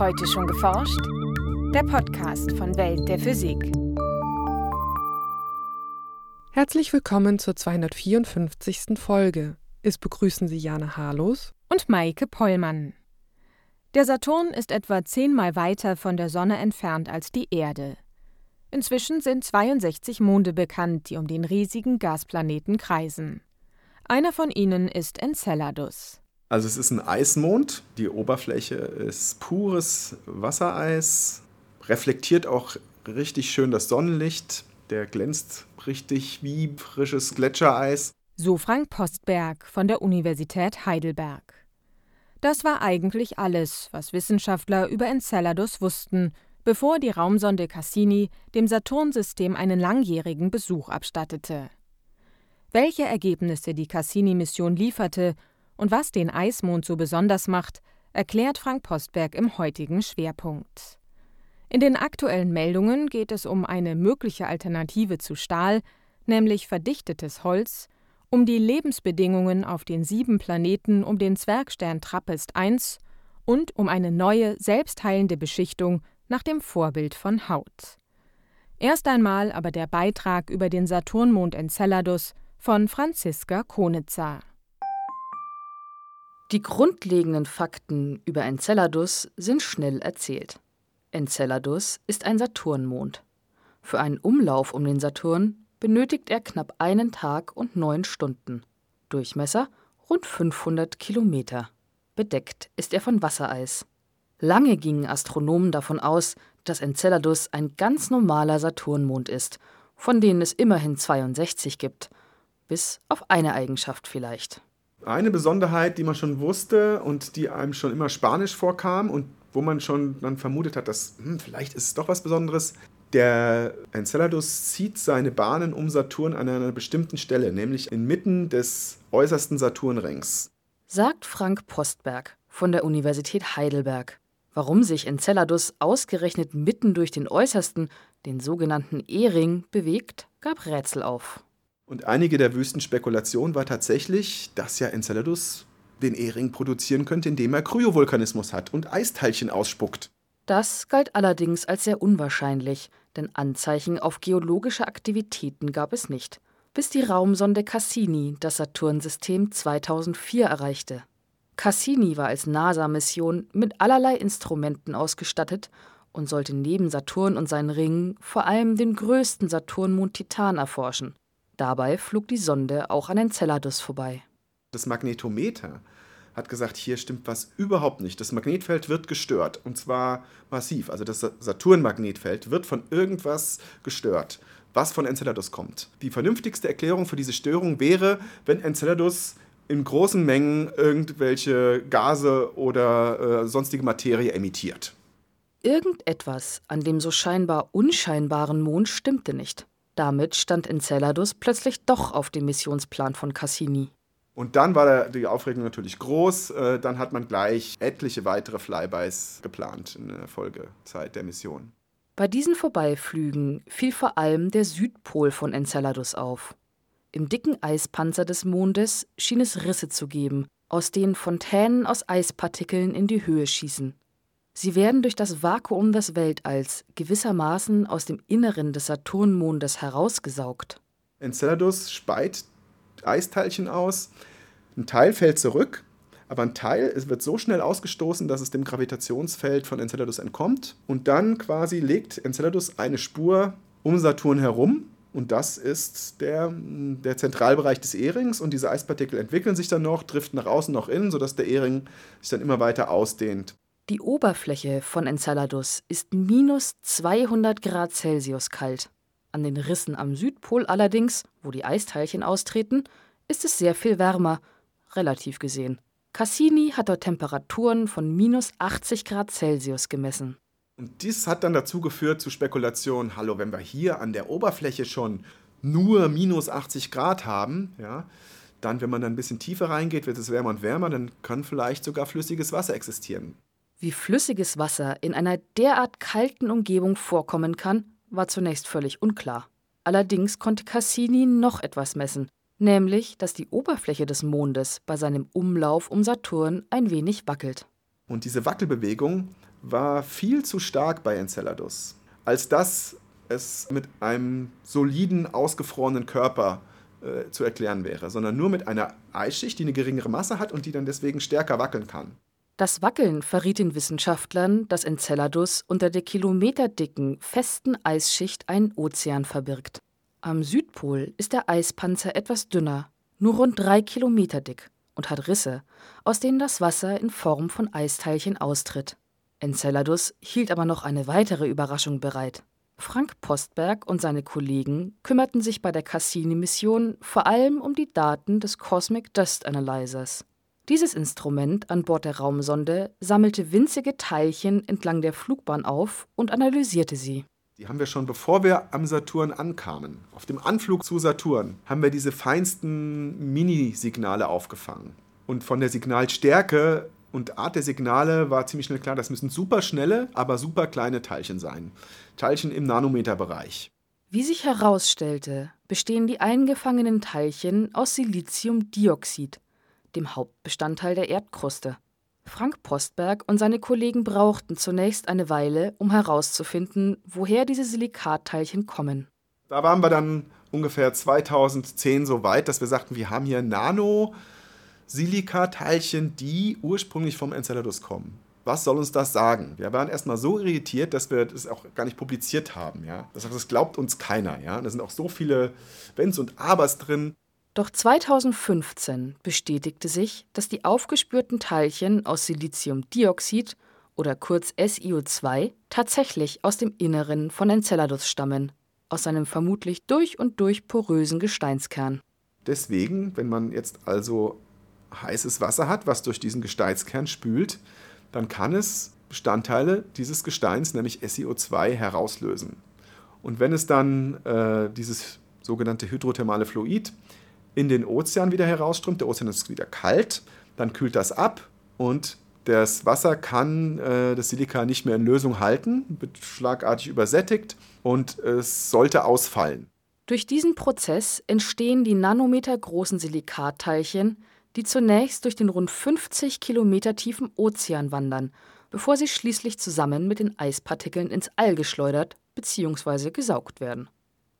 Heute schon geforscht? Der Podcast von Welt der Physik. Herzlich willkommen zur 254. Folge. Es begrüßen Sie Jana Harlos und Maike Pollmann. Der Saturn ist etwa zehnmal weiter von der Sonne entfernt als die Erde. Inzwischen sind 62 Monde bekannt, die um den riesigen Gasplaneten kreisen. Einer von ihnen ist Enceladus. Also es ist ein Eismond, die Oberfläche ist pures Wassereis, reflektiert auch richtig schön das Sonnenlicht, der glänzt richtig wie frisches Gletschereis. So Frank Postberg von der Universität Heidelberg. Das war eigentlich alles, was Wissenschaftler über Enceladus wussten, bevor die Raumsonde Cassini dem Saturnsystem einen langjährigen Besuch abstattete. Welche Ergebnisse die Cassini-Mission lieferte und was den Eismond so besonders macht, erklärt Frank Postberg im heutigen Schwerpunkt. In den aktuellen Meldungen geht es um eine mögliche Alternative zu Stahl, nämlich verdichtetes Holz, um die Lebensbedingungen auf den sieben Planeten um den Zwergstern Trappist 1 und um eine neue, selbstheilende Beschichtung nach dem Vorbild von Haut. Erst einmal aber der Beitrag über den Saturnmond Enceladus von Franziska Konitzer. Die grundlegenden Fakten über Enceladus sind schnell erzählt. Enceladus ist ein Saturnmond. Für einen Umlauf um den Saturn benötigt er knapp einen Tag und neun Stunden. Durchmesser rund 500 Kilometer. Bedeckt ist er von Wassereis. Lange gingen Astronomen davon aus, dass Enceladus ein ganz normaler Saturnmond ist, von denen es immerhin 62 gibt, bis auf eine Eigenschaft vielleicht. Eine Besonderheit, die man schon wusste und die einem schon immer spanisch vorkam und wo man schon dann vermutet hat, dass hm, vielleicht ist es doch was Besonderes. Der Enceladus zieht seine Bahnen um Saturn an einer bestimmten Stelle, nämlich inmitten des äußersten Saturnrings. Sagt Frank Postberg von der Universität Heidelberg. Warum sich Enceladus ausgerechnet mitten durch den äußersten, den sogenannten E-Ring, bewegt, gab Rätsel auf. Und einige der wüsten Spekulationen war tatsächlich, dass ja Enceladus den E-Ring produzieren könnte, indem er Kryovulkanismus hat und Eisteilchen ausspuckt. Das galt allerdings als sehr unwahrscheinlich, denn Anzeichen auf geologische Aktivitäten gab es nicht, bis die Raumsonde Cassini das Saturnsystem 2004 erreichte. Cassini war als NASA-Mission mit allerlei Instrumenten ausgestattet und sollte neben Saturn und seinen Ringen vor allem den größten Saturnmond Titan erforschen. Dabei flog die Sonde auch an Enceladus vorbei. Das Magnetometer hat gesagt, hier stimmt was überhaupt nicht. Das Magnetfeld wird gestört und zwar massiv. Also das Saturn-Magnetfeld wird von irgendwas gestört, was von Enceladus kommt. Die vernünftigste Erklärung für diese Störung wäre, wenn Enceladus in großen Mengen irgendwelche Gase oder äh, sonstige Materie emittiert. Irgendetwas an dem so scheinbar unscheinbaren Mond stimmte nicht. Damit stand Enceladus plötzlich doch auf dem Missionsplan von Cassini. Und dann war die Aufregung natürlich groß. Äh, dann hat man gleich etliche weitere Flybys geplant in der Folgezeit der Mission. Bei diesen Vorbeiflügen fiel vor allem der Südpol von Enceladus auf. Im dicken Eispanzer des Mondes schien es Risse zu geben, aus denen Fontänen aus Eispartikeln in die Höhe schießen. Sie werden durch das Vakuum des Weltalls gewissermaßen aus dem Inneren des Saturnmondes herausgesaugt. Enceladus speit Eisteilchen aus, ein Teil fällt zurück, aber ein Teil wird so schnell ausgestoßen, dass es dem Gravitationsfeld von Enceladus entkommt und dann quasi legt Enceladus eine Spur um Saturn herum und das ist der, der Zentralbereich des E-Rings. Und diese Eispartikel entwickeln sich dann noch, driften nach außen noch innen, sodass der E-Ring sich dann immer weiter ausdehnt. Die Oberfläche von Enceladus ist minus 200 Grad Celsius kalt. An den Rissen am Südpol allerdings, wo die Eisteilchen austreten, ist es sehr viel wärmer, relativ gesehen. Cassini hat dort Temperaturen von minus 80 Grad Celsius gemessen. Und dies hat dann dazu geführt zu Spekulationen, hallo, wenn wir hier an der Oberfläche schon nur minus 80 Grad haben, ja, dann, wenn man dann ein bisschen tiefer reingeht, wird es wärmer und wärmer, dann kann vielleicht sogar flüssiges Wasser existieren. Wie flüssiges Wasser in einer derart kalten Umgebung vorkommen kann, war zunächst völlig unklar. Allerdings konnte Cassini noch etwas messen, nämlich, dass die Oberfläche des Mondes bei seinem Umlauf um Saturn ein wenig wackelt. Und diese Wackelbewegung war viel zu stark bei Enceladus, als dass es mit einem soliden, ausgefrorenen Körper äh, zu erklären wäre, sondern nur mit einer Eisschicht, die eine geringere Masse hat und die dann deswegen stärker wackeln kann. Das Wackeln verriet den Wissenschaftlern, dass Enceladus unter der kilometerdicken, festen Eisschicht einen Ozean verbirgt. Am Südpol ist der Eispanzer etwas dünner, nur rund drei Kilometer dick und hat Risse, aus denen das Wasser in Form von Eisteilchen austritt. Enceladus hielt aber noch eine weitere Überraschung bereit. Frank Postberg und seine Kollegen kümmerten sich bei der Cassini-Mission vor allem um die Daten des Cosmic Dust Analyzers. Dieses Instrument an Bord der Raumsonde sammelte winzige Teilchen entlang der Flugbahn auf und analysierte sie. Die haben wir schon, bevor wir am Saturn ankamen. Auf dem Anflug zu Saturn haben wir diese feinsten Minisignale aufgefangen. Und von der Signalstärke und Art der Signale war ziemlich schnell klar, das müssen super schnelle, aber super kleine Teilchen sein. Teilchen im Nanometerbereich. Wie sich herausstellte, bestehen die eingefangenen Teilchen aus Siliziumdioxid, dem Hauptbestandteil der Erdkruste. Frank Postberg und seine Kollegen brauchten zunächst eine Weile, um herauszufinden, woher diese Silikatteilchen kommen. Da waren wir dann ungefähr 2010 so weit, dass wir sagten, wir haben hier Nano Silikateilchen, die ursprünglich vom Enceladus kommen. Was soll uns das sagen? Wir waren erstmal so irritiert, dass wir das auch gar nicht publiziert haben. Ja? Das, das glaubt uns keiner. Ja? Da sind auch so viele Wenns und Abers drin. Doch 2015 bestätigte sich, dass die aufgespürten Teilchen aus Siliziumdioxid oder kurz SiO2 tatsächlich aus dem Inneren von Enceladus stammen, aus seinem vermutlich durch und durch porösen Gesteinskern. Deswegen, wenn man jetzt also heißes Wasser hat, was durch diesen Gesteinskern spült, dann kann es Bestandteile dieses Gesteins, nämlich SiO2, herauslösen. Und wenn es dann äh, dieses sogenannte hydrothermale Fluid in den Ozean wieder herausströmt, der Ozean ist wieder kalt, dann kühlt das ab und das Wasser kann äh, das Silika nicht mehr in Lösung halten, wird schlagartig übersättigt und es sollte ausfallen. Durch diesen Prozess entstehen die nanometergroßen Silikatteilchen, die zunächst durch den rund 50 Kilometer tiefen Ozean wandern, bevor sie schließlich zusammen mit den Eispartikeln ins All geschleudert bzw. gesaugt werden.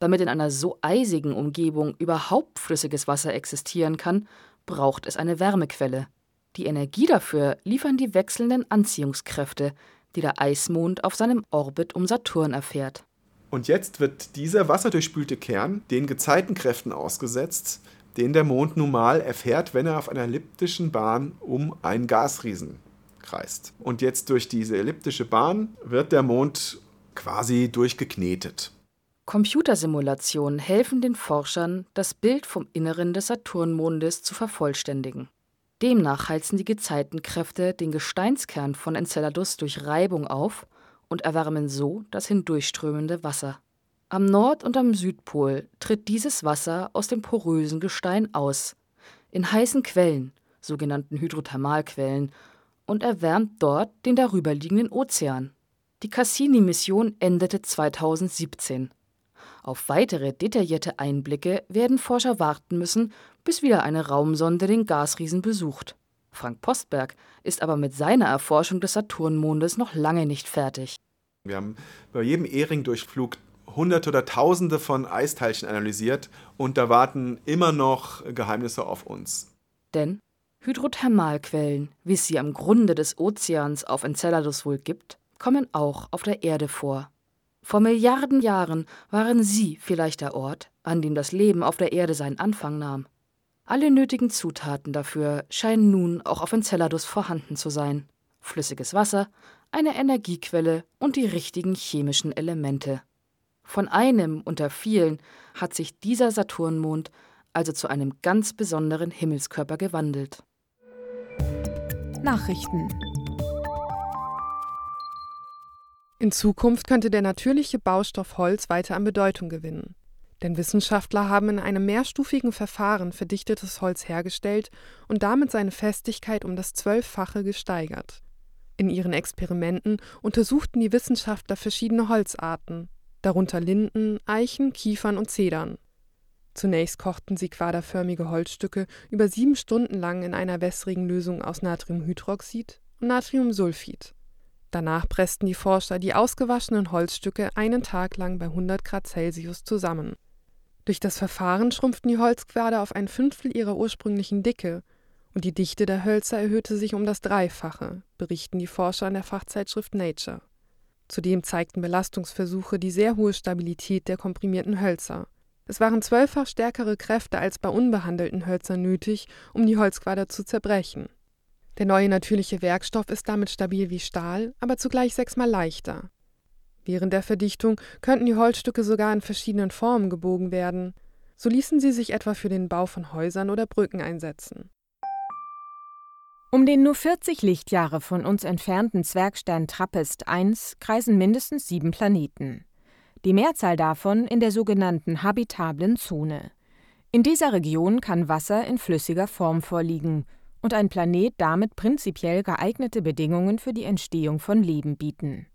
Damit in einer so eisigen Umgebung überhaupt flüssiges Wasser existieren kann, braucht es eine Wärmequelle. Die Energie dafür liefern die wechselnden Anziehungskräfte, die der Eismond auf seinem Orbit um Saturn erfährt. Und jetzt wird dieser wasserdurchspülte Kern den Gezeitenkräften ausgesetzt, den der Mond nun mal erfährt, wenn er auf einer elliptischen Bahn um einen Gasriesen kreist. Und jetzt durch diese elliptische Bahn wird der Mond quasi durchgeknetet. Computersimulationen helfen den Forschern, das Bild vom Inneren des Saturnmondes zu vervollständigen. Demnach heizen die Gezeitenkräfte den Gesteinskern von Enceladus durch Reibung auf und erwärmen so das hindurchströmende Wasser. Am Nord- und am Südpol tritt dieses Wasser aus dem porösen Gestein aus, in heißen Quellen, sogenannten Hydrothermalquellen, und erwärmt dort den darüberliegenden Ozean. Die Cassini-Mission endete 2017. Auf weitere detaillierte Einblicke werden Forscher warten müssen, bis wieder eine Raumsonde den Gasriesen besucht. Frank Postberg ist aber mit seiner Erforschung des Saturnmondes noch lange nicht fertig. Wir haben bei jedem Ehring-Durchflug Hunderte oder Tausende von Eisteilchen analysiert und da warten immer noch Geheimnisse auf uns. Denn Hydrothermalquellen, wie es sie am Grunde des Ozeans auf Enceladus wohl gibt, kommen auch auf der Erde vor. Vor Milliarden Jahren waren sie vielleicht der Ort, an dem das Leben auf der Erde seinen Anfang nahm. Alle nötigen Zutaten dafür scheinen nun auch auf Enceladus vorhanden zu sein. Flüssiges Wasser, eine Energiequelle und die richtigen chemischen Elemente. Von einem unter vielen hat sich dieser Saturnmond also zu einem ganz besonderen Himmelskörper gewandelt. Nachrichten In Zukunft könnte der natürliche Baustoff Holz weiter an Bedeutung gewinnen. Denn Wissenschaftler haben in einem mehrstufigen Verfahren verdichtetes Holz hergestellt und damit seine Festigkeit um das Zwölffache gesteigert. In ihren Experimenten untersuchten die Wissenschaftler verschiedene Holzarten, darunter Linden, Eichen, Kiefern und Zedern. Zunächst kochten sie quaderförmige Holzstücke über sieben Stunden lang in einer wässrigen Lösung aus Natriumhydroxid und Natriumsulfid. Danach pressten die Forscher die ausgewaschenen Holzstücke einen Tag lang bei 100 Grad Celsius zusammen. Durch das Verfahren schrumpften die Holzquader auf ein Fünftel ihrer ursprünglichen Dicke und die Dichte der Hölzer erhöhte sich um das Dreifache, berichten die Forscher in der Fachzeitschrift Nature. Zudem zeigten Belastungsversuche die sehr hohe Stabilität der komprimierten Hölzer. Es waren zwölffach stärkere Kräfte als bei unbehandelten Hölzern nötig, um die Holzquader zu zerbrechen. Der neue natürliche Werkstoff ist damit stabil wie Stahl, aber zugleich sechsmal leichter. Während der Verdichtung könnten die Holzstücke sogar in verschiedenen Formen gebogen werden. So ließen sie sich etwa für den Bau von Häusern oder Brücken einsetzen. Um den nur 40 Lichtjahre von uns entfernten Zwergstern Trappist 1 kreisen mindestens sieben Planeten. Die Mehrzahl davon in der sogenannten habitablen Zone. In dieser Region kann Wasser in flüssiger Form vorliegen und ein Planet damit prinzipiell geeignete Bedingungen für die Entstehung von Leben bieten.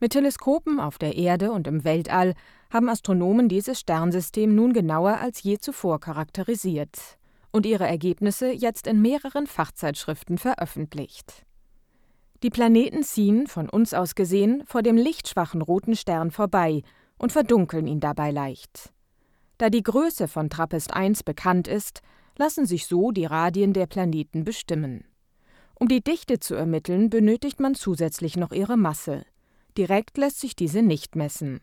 Mit Teleskopen auf der Erde und im Weltall haben Astronomen dieses Sternsystem nun genauer als je zuvor charakterisiert und ihre Ergebnisse jetzt in mehreren Fachzeitschriften veröffentlicht. Die Planeten ziehen, von uns aus gesehen, vor dem lichtschwachen roten Stern vorbei und verdunkeln ihn dabei leicht. Da die Größe von Trappist 1 bekannt ist, lassen sich so die Radien der Planeten bestimmen. Um die Dichte zu ermitteln, benötigt man zusätzlich noch ihre Masse. Direkt lässt sich diese nicht messen.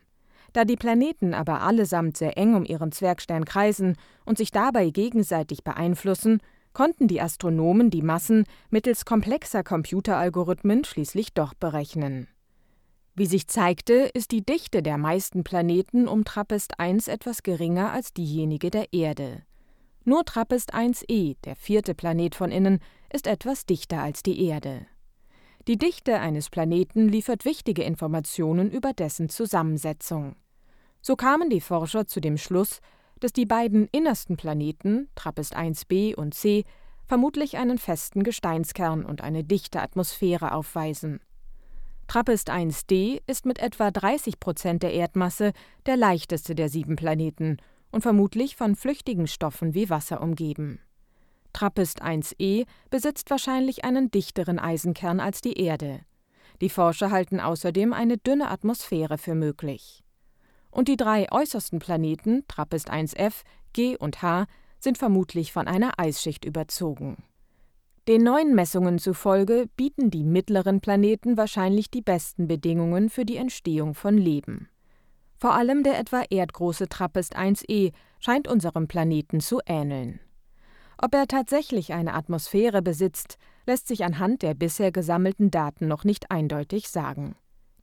Da die Planeten aber allesamt sehr eng um ihren Zwergstern kreisen und sich dabei gegenseitig beeinflussen, konnten die Astronomen die Massen mittels komplexer Computeralgorithmen schließlich doch berechnen. Wie sich zeigte, ist die Dichte der meisten Planeten um Trappist 1 etwas geringer als diejenige der Erde. Nur Trappist 1e, der vierte Planet von innen, ist etwas dichter als die Erde. Die Dichte eines Planeten liefert wichtige Informationen über dessen Zusammensetzung. So kamen die Forscher zu dem Schluss, dass die beiden innersten Planeten, Trappist 1b und c, vermutlich einen festen Gesteinskern und eine dichte Atmosphäre aufweisen. Trappist 1d ist mit etwa 30 Prozent der Erdmasse der leichteste der sieben Planeten und vermutlich von flüchtigen Stoffen wie Wasser umgeben. Trappist 1e besitzt wahrscheinlich einen dichteren Eisenkern als die Erde. Die Forscher halten außerdem eine dünne Atmosphäre für möglich und die drei äußersten Planeten, Trappist 1f, G und H, sind vermutlich von einer Eisschicht überzogen. Den neuen Messungen zufolge bieten die mittleren Planeten wahrscheinlich die besten Bedingungen für die Entstehung von Leben. Vor allem der etwa erdgroße Trappist 1e scheint unserem Planeten zu ähneln. Ob er tatsächlich eine Atmosphäre besitzt, lässt sich anhand der bisher gesammelten Daten noch nicht eindeutig sagen.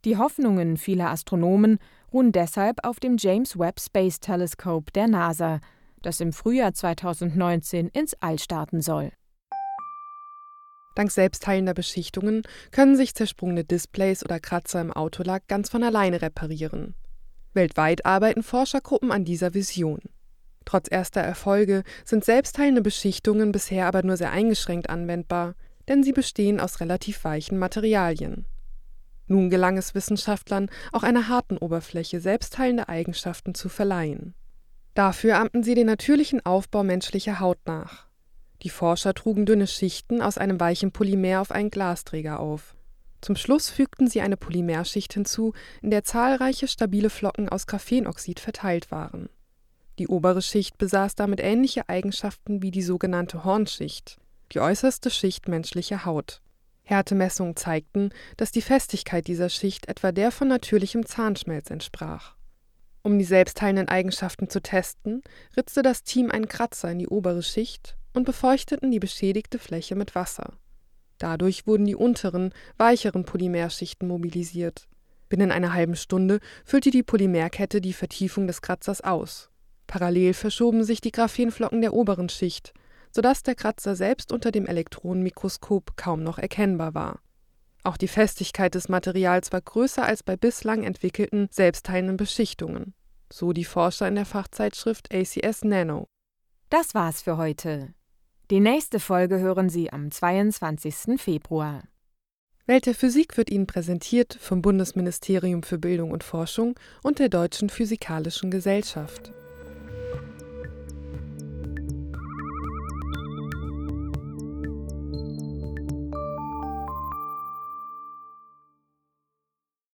Die Hoffnungen vieler Astronomen ruhen deshalb auf dem James Webb Space Telescope der NASA, das im Frühjahr 2019 ins All starten soll. Dank selbstheilender Beschichtungen können sich zersprungene Displays oder Kratzer im Autolack ganz von alleine reparieren. Weltweit arbeiten Forschergruppen an dieser Vision. Trotz erster Erfolge sind selbstheilende Beschichtungen bisher aber nur sehr eingeschränkt anwendbar, denn sie bestehen aus relativ weichen Materialien. Nun gelang es Wissenschaftlern, auch einer harten Oberfläche selbstheilende Eigenschaften zu verleihen. Dafür ahmten sie den natürlichen Aufbau menschlicher Haut nach. Die Forscher trugen dünne Schichten aus einem weichen Polymer auf einen Glasträger auf. Zum Schluss fügten sie eine Polymerschicht hinzu, in der zahlreiche stabile Flocken aus Graphenoxid verteilt waren. Die obere Schicht besaß damit ähnliche Eigenschaften wie die sogenannte Hornschicht, die äußerste Schicht menschlicher Haut. Härtemessungen zeigten, dass die Festigkeit dieser Schicht etwa der von natürlichem Zahnschmelz entsprach. Um die selbstheilenden Eigenschaften zu testen, ritzte das Team einen Kratzer in die obere Schicht und befeuchteten die beschädigte Fläche mit Wasser. Dadurch wurden die unteren, weicheren Polymerschichten mobilisiert. Binnen einer halben Stunde füllte die Polymerkette die Vertiefung des Kratzers aus. Parallel verschoben sich die Graphenflocken der oberen Schicht, sodass der Kratzer selbst unter dem Elektronenmikroskop kaum noch erkennbar war. Auch die Festigkeit des Materials war größer als bei bislang entwickelten selbstheilenden Beschichtungen, so die Forscher in der Fachzeitschrift ACS Nano. Das war's für heute. Die nächste Folge hören Sie am 22. Februar. Welt der Physik wird Ihnen präsentiert vom Bundesministerium für Bildung und Forschung und der Deutschen Physikalischen Gesellschaft.